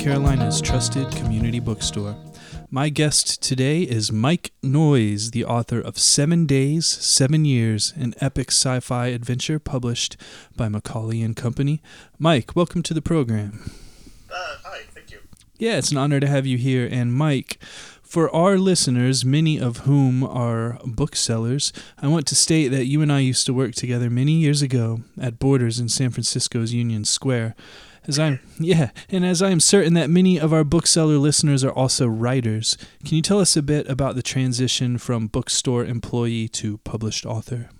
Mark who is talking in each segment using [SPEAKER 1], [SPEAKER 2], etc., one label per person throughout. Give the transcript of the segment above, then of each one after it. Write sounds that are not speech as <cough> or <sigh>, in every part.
[SPEAKER 1] Carolina's trusted community bookstore. My guest today is Mike Noyes, the author of Seven Days, Seven Years, an epic sci fi adventure published by Macaulay and Company. Mike, welcome to the program.
[SPEAKER 2] Uh, hi, thank you.
[SPEAKER 1] Yeah, it's an honor to have you here. And Mike, for our listeners, many of whom are booksellers, I want to state that you and I used to work together many years ago at Borders in San Francisco's Union Square. As I'm <laughs> yeah, and as I am certain that many of our bookseller listeners are also writers, can you tell us a bit about the transition from bookstore employee to published author?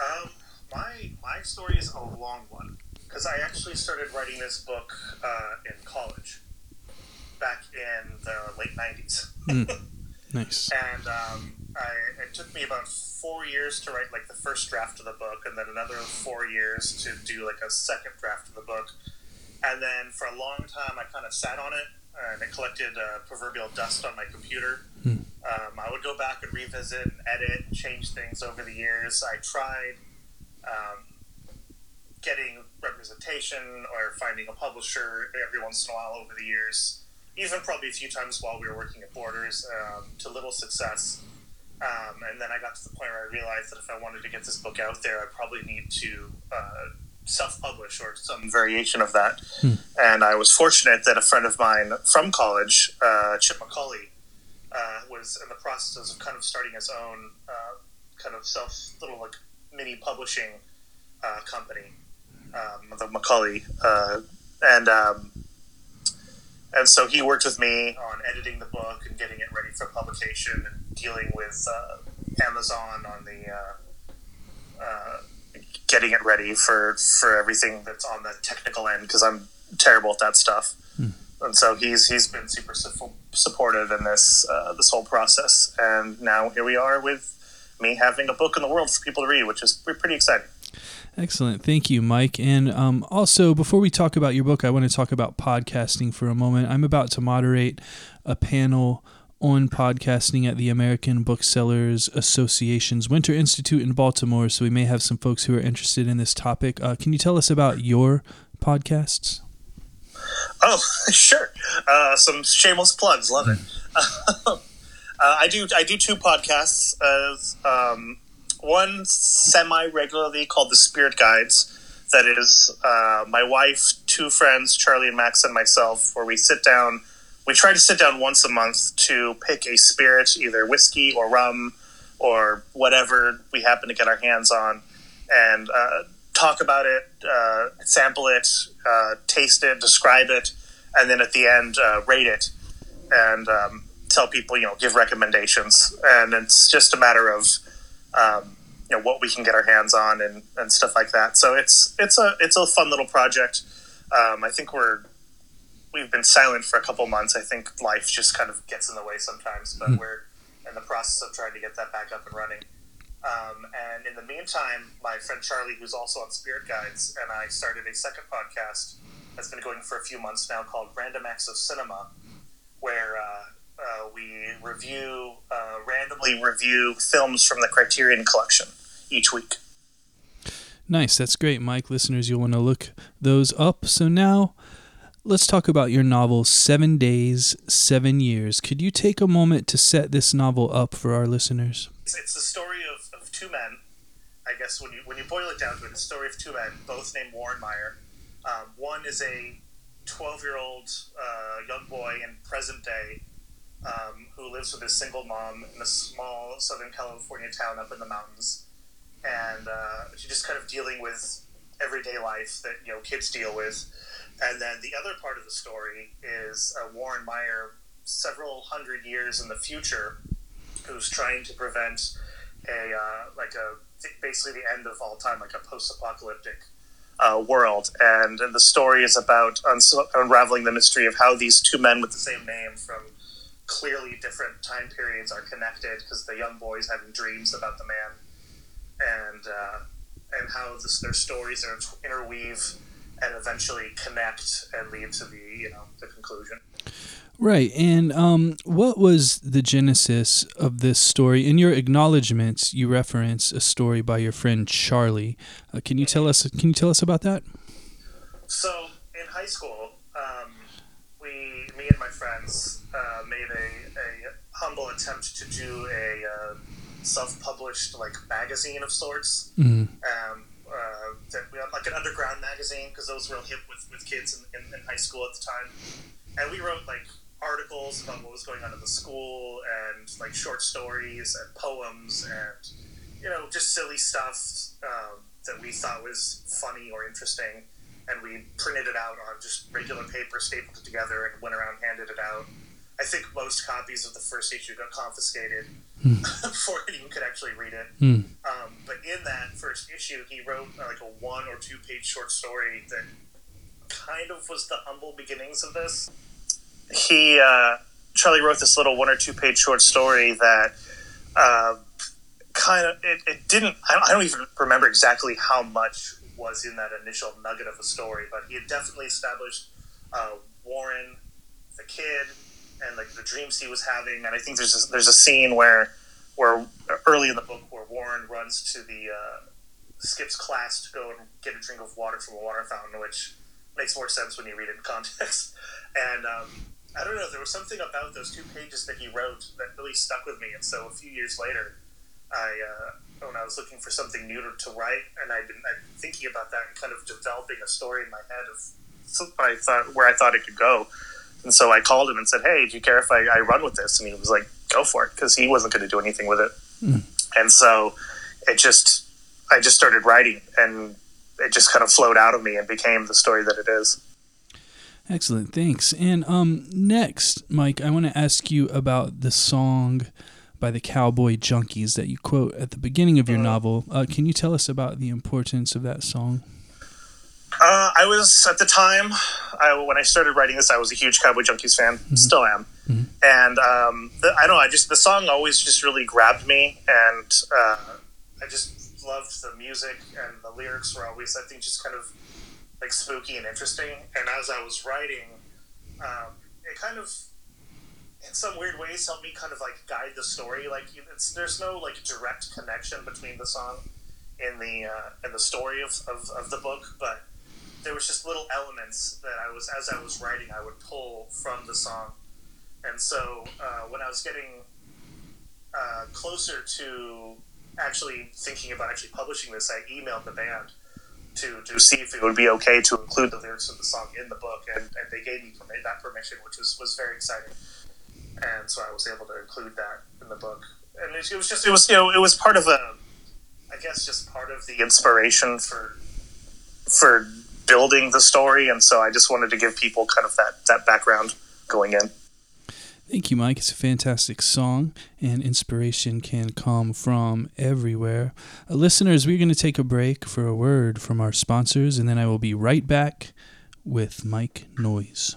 [SPEAKER 2] Um, my my story is a long one because I actually started writing this book uh, in college back in the late '90s.
[SPEAKER 1] Mm, <laughs> nice.
[SPEAKER 2] and um, I, it took me about four years to write like the first draft of the book, and then another four years to do like a second draft of the book. And then for a long time, I kind of sat on it, and it collected uh, proverbial dust on my computer.
[SPEAKER 1] Hmm.
[SPEAKER 2] Um, I would go back and revisit, and edit, and change things over the years. I tried um, getting representation or finding a publisher every once in a while over the years even probably a few times while we were working at Borders, um, to little success. Um, and then I got to the point where I realized that if I wanted to get this book out there, I probably need to uh, self-publish or some variation of that.
[SPEAKER 1] Hmm.
[SPEAKER 2] And I was fortunate that a friend of mine from college, uh, Chip Macaulay, uh, was in the process of kind of starting his own uh, kind of self little like mini publishing uh, company, um, the Macaulay, uh, and um, and so he worked with me on editing the book and getting it ready for publication and dealing with uh, Amazon on the uh, uh, getting it ready for for everything that's on the technical end because I'm terrible at that stuff.
[SPEAKER 1] Hmm.
[SPEAKER 2] And so he's he's been super su- supportive in this uh, this whole process, and now here we are with me having a book in the world for people to read, which is pretty exciting.
[SPEAKER 1] Excellent. Thank you, Mike. And um, also, before we talk about your book, I want to talk about podcasting for a moment. I'm about to moderate a panel on podcasting at the American Booksellers Association's Winter Institute in Baltimore. So we may have some folks who are interested in this topic. Uh, can you tell us about your podcasts?
[SPEAKER 2] Oh, <laughs> sure. Uh, some shameless plugs. Love it. <laughs> uh, I do. I do two podcasts. As um, one semi regularly called the Spirit Guides. That is uh, my wife, two friends, Charlie and Max, and myself, where we sit down. We try to sit down once a month to pick a spirit, either whiskey or rum or whatever we happen to get our hands on, and uh, talk about it, uh, sample it, uh, taste it, describe it, and then at the end uh, rate it and um, tell people, you know, give recommendations. And it's just a matter of um, you know what we can get our hands on and, and stuff like that. So it's it's a it's a fun little project. Um, I think we're we've been silent for a couple months. I think life just kind of gets in the way sometimes, but
[SPEAKER 1] Hmm.
[SPEAKER 2] we're in the process of trying to get that back up and running. Um, and in the meantime, my friend Charlie, who's also on Spirit Guides, and I started a second podcast that's been going for a few months now called Random Acts of Cinema, where uh, uh, we review, uh, randomly review films from the Criterion Collection each week.
[SPEAKER 1] Nice. That's great, Mike. Listeners, you'll want to look those up. So now let's talk about your novel, Seven Days, Seven Years. Could you take a moment to set this novel up for our listeners?
[SPEAKER 2] It's, the story of, of two men. I guess when you when you boil it down to it, it's the story of two men, both named Warren Meyer. Um, one is a 12 year old uh, young boy in present day um, who lives with his single mom in a small Southern California town up in the mountains, and uh, she's just kind of dealing with everyday life that you know kids deal with. And then the other part of the story is uh, Warren Meyer, several hundred years in the future, who's trying to prevent a uh, like a basically the end of all time, like a post-apocalyptic uh, world. And, and the story is about unraveling the mystery of how these two men with the same name from clearly different time periods are connected because the young boy's having dreams about the man, and uh, and how this, their stories are interweave and eventually connect and lead to the you know the conclusion.
[SPEAKER 1] Right. And um, what was the genesis of this story? In your acknowledgments, you reference a story by your friend Charlie. Uh, can you tell us? Can you tell us about that?
[SPEAKER 2] So in high school, me and my friends uh, made a, a humble attempt to do a uh, self-published like magazine of sorts.
[SPEAKER 1] Mm.
[SPEAKER 2] Um, uh, that we had like an underground magazine because those were real hip with, with kids in, in, in high school at the time, and we wrote like articles about what was going on in the school and like short stories and poems and you know just silly stuff um, that we thought was funny or interesting and we printed it out on just regular paper stapled it together and went around handed it out. I think most copies of the first issue got confiscated <laughs> before anyone could actually read it.
[SPEAKER 1] Mm.
[SPEAKER 2] um, but in that first issue he wrote uh, like a one or two page short story that kind of was the humble beginnings of this. He uh, Charlie wrote this little one or two page short story that uh, kind of it, it didn't I don't, I don't even remember exactly how much was in that initial nugget of a story, but he had definitely established uh, Warren, the kid, and like the dreams he was having. And I think there's a, there's a scene where where early in the book where Warren runs to the uh, skips class to go and get a drink of water from a water fountain, which makes more sense when you read it in context. <laughs> And um, I don't know, there was something about those two pages that he wrote that really stuck with me. And so a few years later, I uh, when I was looking for something new to, to write, and I'd been, I'd been thinking about that and kind of developing a story in my head of I thought where I thought it could go. And so I called him and said, "Hey, do you care if I, I run with this?" And he was like, "Go for it," because he wasn't going to do anything with it. And so it just, I just started writing, and it just kind of flowed out of me and became the story that it is.
[SPEAKER 1] Excellent, thanks. And um, next, Mike, I want to ask you about the song by the Cowboy Junkies that you quote at the beginning of your novel. Uh, can you tell us about the importance of that song?
[SPEAKER 2] Uh, I was at the time I, when I started writing this. I was a huge Cowboy Junkies fan, still am, and um, the, I don't know. I just the song always just really grabbed me, and uh, I just loved the music and the lyrics were always I think just kind of like spooky and interesting. And as I was writing, um, it kind of in some weird ways helped me kind of like guide the story. Like it's there's no like direct connection between the song in the uh, in the story of, of, of the book, but there was just little elements that I was as I was writing I would pull from the song, and so uh, when I was getting uh, closer to actually thinking about actually publishing this, I emailed the band to, to see if it would be okay to include the lyrics of the song in the book, and, and they gave me that permission, which was, was very exciting. And so I was able to include that in the book, and it, it was just it was you know it was part of a, I guess just part of the inspiration for for building the story, and so I just wanted to give people kind of that that background going in.
[SPEAKER 1] Thank you, Mike. It's a fantastic song, and inspiration can come from everywhere. Uh, listeners, we're going to take a break for a word from our sponsors, and then I will be right back with Mike Noyes.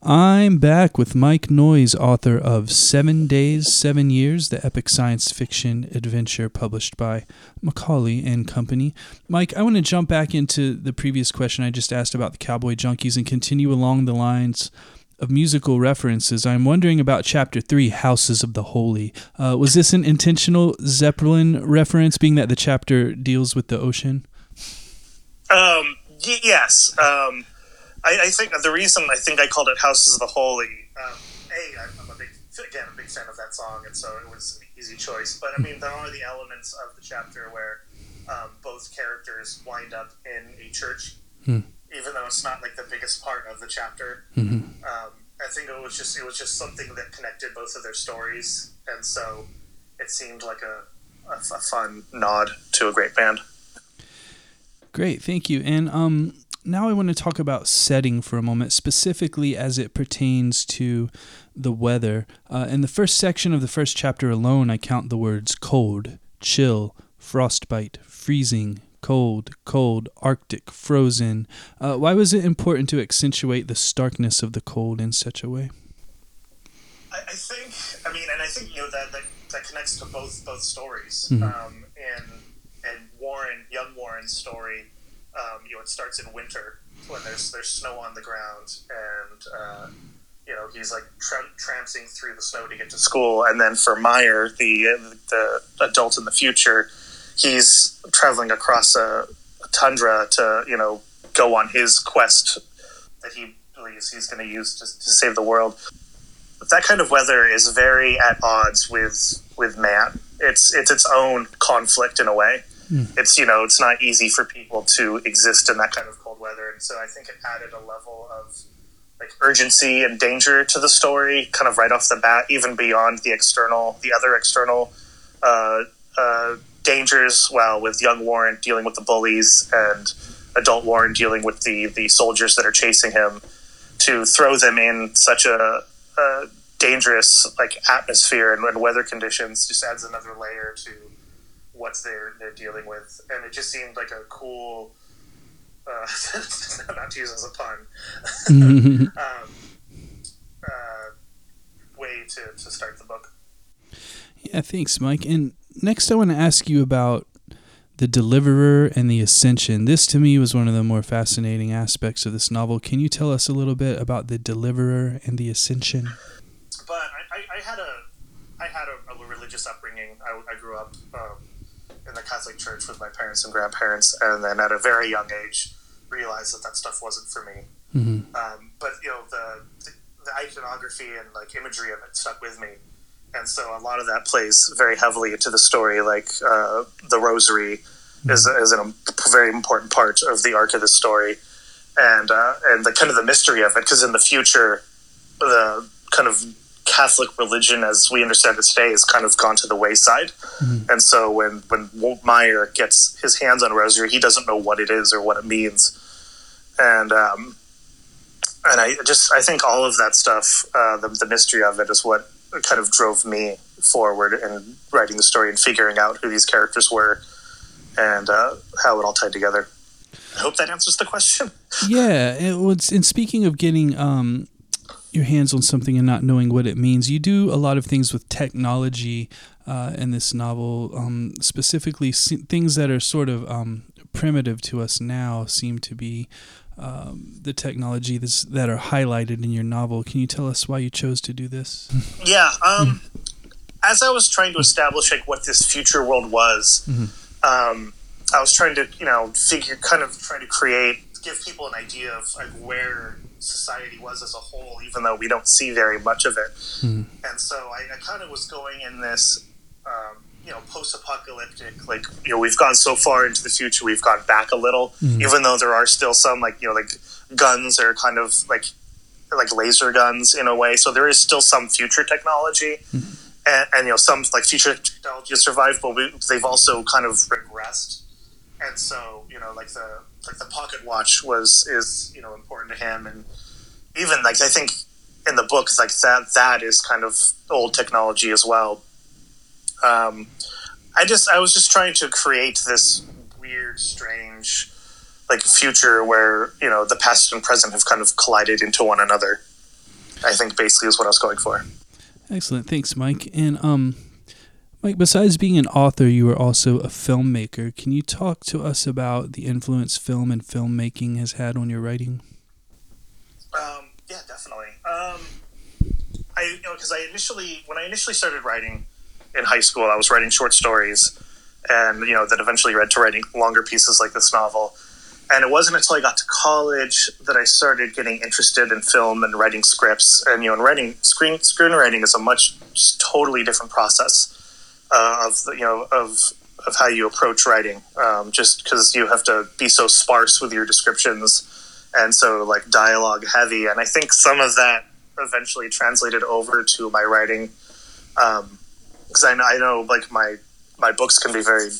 [SPEAKER 1] I'm back with Mike Noyes, author of Seven Days, Seven Years, the epic science fiction adventure published by Macaulay and Company. Mike, I want to jump back into the previous question I just asked about the Cowboy Junkies and continue along the lines of musical references. I'm wondering about Chapter 3, Houses of the Holy. Uh, was this an intentional Zeppelin reference, being that the chapter deals with the ocean?
[SPEAKER 2] Um, y- yes. Um, I, I think the reason I think I called it Houses of the Holy, um, A, I'm a big, again, a big fan of that song, and so it was an easy choice. But I mean, there are the elements of the chapter where um, both characters wind up in a church,
[SPEAKER 1] Hmm.
[SPEAKER 2] even though it's not like the biggest part of the chapter.
[SPEAKER 1] Mhm.
[SPEAKER 2] Um, I think it was just it was just something that connected both of their stories, and so it seemed like a, a, a fun nod to a great band.
[SPEAKER 1] Great, thank you. And um, now I want to talk about setting for a moment, specifically as it pertains to the weather. Uh, in the first section of the first chapter alone, I count the words cold, chill, frostbite, freezing, cold, cold, arctic, frozen. Uh, why was it important to accentuate the starkness of the cold in such a way?
[SPEAKER 2] I, I think, I mean, and I think you know that that, that connects to both both stories. Mm-hmm. Um, and and Warren, young Warren's story, um, you know, it starts in winter when there's there's snow on the ground and. Uh, you know, he's like tra- tramping through the snow to get to school, and then for Meyer, the the adult in the future, he's traveling across a, a tundra to you know go on his quest that he believes he's going to use to, save the world. But that kind of weather is very at odds with with man. It's it's its own conflict in a way. Mm. It's you know it's not easy for people to exist in that kind of cold weather, and so I think it added a level of like urgency and danger to the story, kind of right off the bat, even beyond the external, the other external uh, uh, dangers. Well, with young Warren dealing with the bullies and adult Warren dealing with the the soldiers that are chasing him, to throw them in such a, a dangerous like atmosphere and, and, weather conditions just adds another layer to what they're they're dealing with, and it just seemed like a cool. Uh, <laughs> not to use as a pun. <laughs> <laughs> um, uh, way to, to start the book.
[SPEAKER 1] Yeah, thanks, Mike. And next, I want to ask you about the deliverer and the ascension. This, to me, was one of the more fascinating aspects of this novel. Can you tell us a little bit about the deliverer and the ascension?
[SPEAKER 2] But I, I had a I had a, a religious upbringing. I, I grew up um, in the Catholic Church with my parents and grandparents, and then at a very young age realized that that stuff wasn't for me. Mm-hmm. Um, but you know the, the the iconography and like imagery of it stuck with me and so a lot of that plays very heavily into the story. Like uh, the Rosary mm-hmm. is, is a very important part of the arc of the story, and uh, and the kind of the mystery of it. Because in the future, the kind of Catholic religion, as we understand it today, has kind of gone to the wayside. Mm-hmm. And so when when Walt Meyer gets his hands on Rosary, he doesn't know what it is or what it means, and um, and I just I think all of that stuff, uh, the, the mystery of it, is what kind of drove me forward in writing the story and figuring out who these characters were and uh, how it all tied together. I hope that answers the question.
[SPEAKER 1] yeah, it was. And speaking of getting um, your hands on something and not knowing what it means, you do a lot of things with technology uh, in this novel. Um, specifically, things that are sort of um, primitive to us now seem to be um, the technology that's, that are highlighted in your novel. Can you tell us why you chose to do this? <laughs>
[SPEAKER 2] Yeah. Um, as I was trying to establish like what this future world was, mm-hmm. um, I was trying to you know figure, kind of try to create, give people an idea of like where society was as a whole, even though we don't see very much of it. Mm-hmm. And so I, I kind of was going in this. Um, you know post-apocalyptic like you know we've gone so far into the future we've gone back a little mm-hmm. even though there are still some like you know like guns are kind of like like laser guns in a way so there is still some future technology mm-hmm. and, and, you know some like future technology has survived but we, they've also kind of regressed and so you know like the like the pocket watch was is you know important to him and even like i think in the book like that that is kind of old technology as well um, I just I was just trying to create this weird, strange, like future where you know the past and present have kind of collided into one another. I think basically is what I was going for.
[SPEAKER 1] Excellent, thanks, Mike. And um, Mike, besides being an author, you are also a filmmaker. Can you talk to us about the influence film and filmmaking has had on your writing?
[SPEAKER 2] Um, yeah, definitely. Um, I you know because I initially when I initially started writing in high school. I was writing short stories, and you know that eventually led to writing longer pieces like this novel. And it wasn't until I got to college that I started getting interested in film and writing scripts. And you know, and writing screen screenwriting is a much totally different process uh, of the, you know of of how you approach writing. Um, just because you have to be so sparse with your descriptions and so like dialogue heavy. And I think some of that eventually translated over to my writing. Um, because I know I know like my my books can be very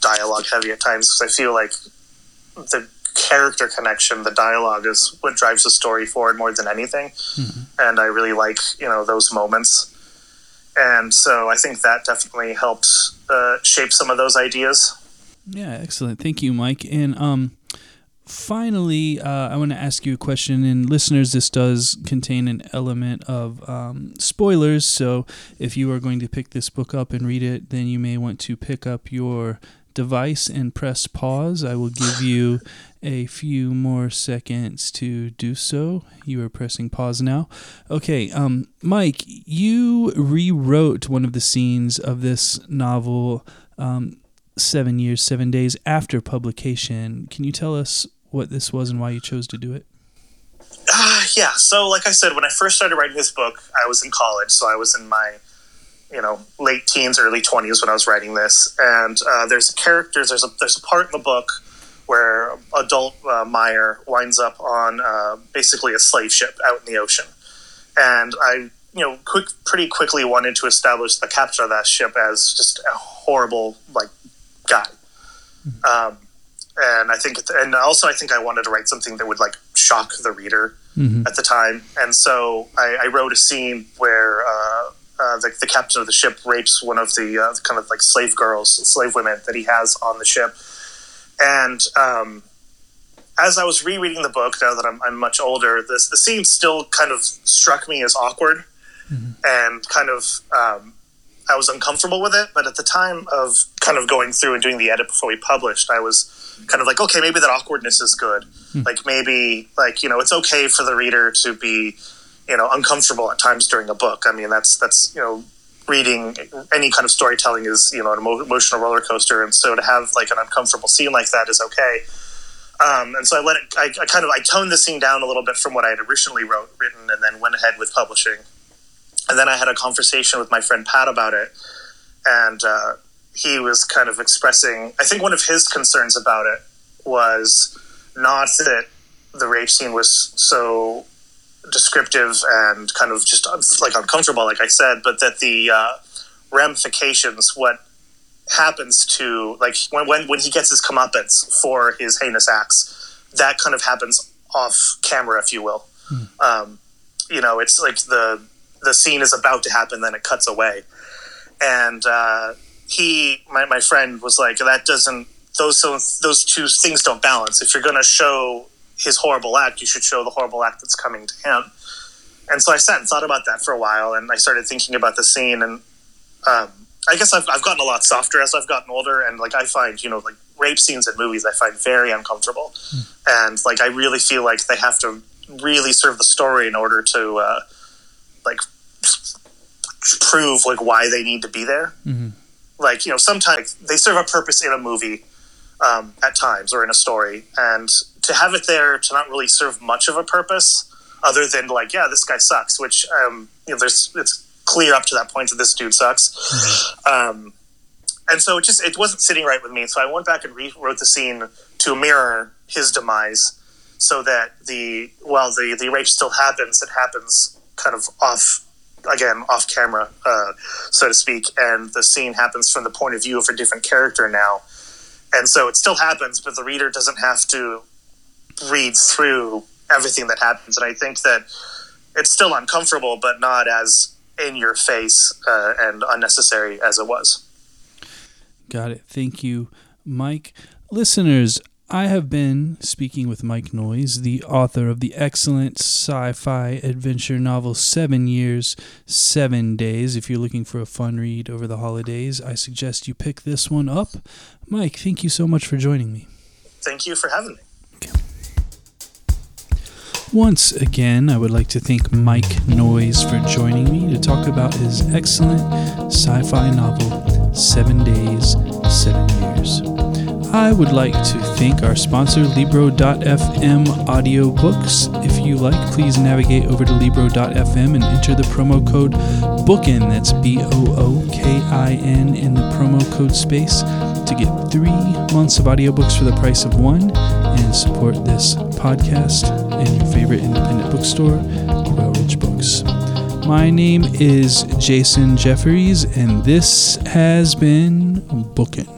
[SPEAKER 2] dialogue heavy at times because I feel like the character connection, the dialogue is what drives the story forward more than anything, mm-hmm. and I really like you know those moments, and so I think that definitely helped uh, shape some of those ideas.
[SPEAKER 1] Yeah, excellent. Thank you, Mike. And um, finally, uh, I want to ask you a question. And listeners, this does contain an element of um, spoilers. So if you are going to pick this book up and read it, then you may want to pick up your device and press pause. I will give you a few more seconds to do so. You are pressing pause now. Okay, um, Mike, you rewrote one of the scenes of this novel. Um, seven years, seven days after publication. Can you tell us what this was and why you chose to do it?
[SPEAKER 2] Uh, yeah. So, like I said, when I first started writing this book, I was in college. So I was in my, you know, late teens, early twenties when I was writing this. And uh, there's a character. There's a there's a part in the book where adult uh, Meyer winds up on uh, basically a slave ship out in the ocean, and I, you know, quick pretty quickly wanted to establish the captain of that ship as just a horrible like guy. Mm-hmm. Um, and I think, and also I think I wanted to write something that would like shock the reader mm-hmm. at the time, and so I, I wrote a scene where the, the, captain of the ship rapes one of the uh, kind of like slave girls, slave women that he has on the ship, and um, as I was rereading the book, now that I'm, I'm, much older, this the scene still kind of struck me as awkward mm-hmm. and kind of um, I was uncomfortable with it. But at the time of kind of going through and doing the edit before we published, I was kind of like, okay, maybe that awkwardness is good. Hmm. Like maybe like you know it's okay for the reader to be you know uncomfortable at times during a book. I mean that's that's you know reading any kind of storytelling is you know an emotional roller coaster, and so to have like an uncomfortable scene like that is okay. Um, and so I let it. I, I, kind of I toned the scene down a little bit from what I had originally wrote written, and then went ahead with publishing. And then I had a conversation with my friend Pat about it, and uh, he was kind of expressing. I think one of his concerns about it was not that the rape scene was so descriptive and kind of just like uncomfortable, like I said, but that the uh, ramifications, what happens to like when, when when he gets his comeuppance for his heinous acts, that kind of happens off camera, if you will. Hmm. Um, you know, it's like the the scene is about to happen, then it cuts away, and uh, he, my, my friend, was like, that doesn't those those two things don't balance. If you're going to show his horrible act, you should show the horrible act that's coming to him. And so I sat and thought about that for a while, and I started thinking about the scene. And um, I guess I've, I've gotten a lot softer as I've gotten older, and like I find, you know, like rape scenes in movies, I find very uncomfortable, mm. and like I really feel like they have to really serve the story in order to uh, like prove like why they need to be there. Mm-hmm. Like you know, sometimes they serve a purpose in a movie um, at times or in a story, and to have it there to not really serve much of a purpose other than like, yeah, this guy sucks. Which um, you know, there's it's clear up to that point that this dude sucks. Mm-hmm. Um, and so it just it wasn't sitting right with me. So I went back and rewrote the scene to mirror his demise, so that the while the the rape still happens, it happens kind of off again off camera, uh, so to speak, and the scene happens from the point of view of a different character now, and so it still happens, but the reader doesn't have to read through everything that happens, and I think that it's still uncomfortable, but not as in your face uh, and unnecessary as it was.
[SPEAKER 1] Got it. Thank you, Mike. Listeners, I have been speaking with Mike Noyes, the author of the excellent sci fi adventure novel Seven Years, Seven Days. If you're looking for a fun read over the holidays, I suggest you pick this one up. Mike, thank you so much for joining me.
[SPEAKER 2] Thank you for having me.
[SPEAKER 1] Once again, I would like to thank Mike Noyes for joining me to talk about his excellent sci fi novel, Seven Days, Seven Years. I would like to thank our sponsor, Libro.fm audiobooks. If you like, please navigate over to Libro.fm and enter the promo code BOOKIN, that's B O O K I N, in the promo code space to get three months of audiobooks for the price of one and support this podcast and your favorite independent bookstore, Quail Ridge Books. My name is Jason Jeffries, and this has been Bookin'.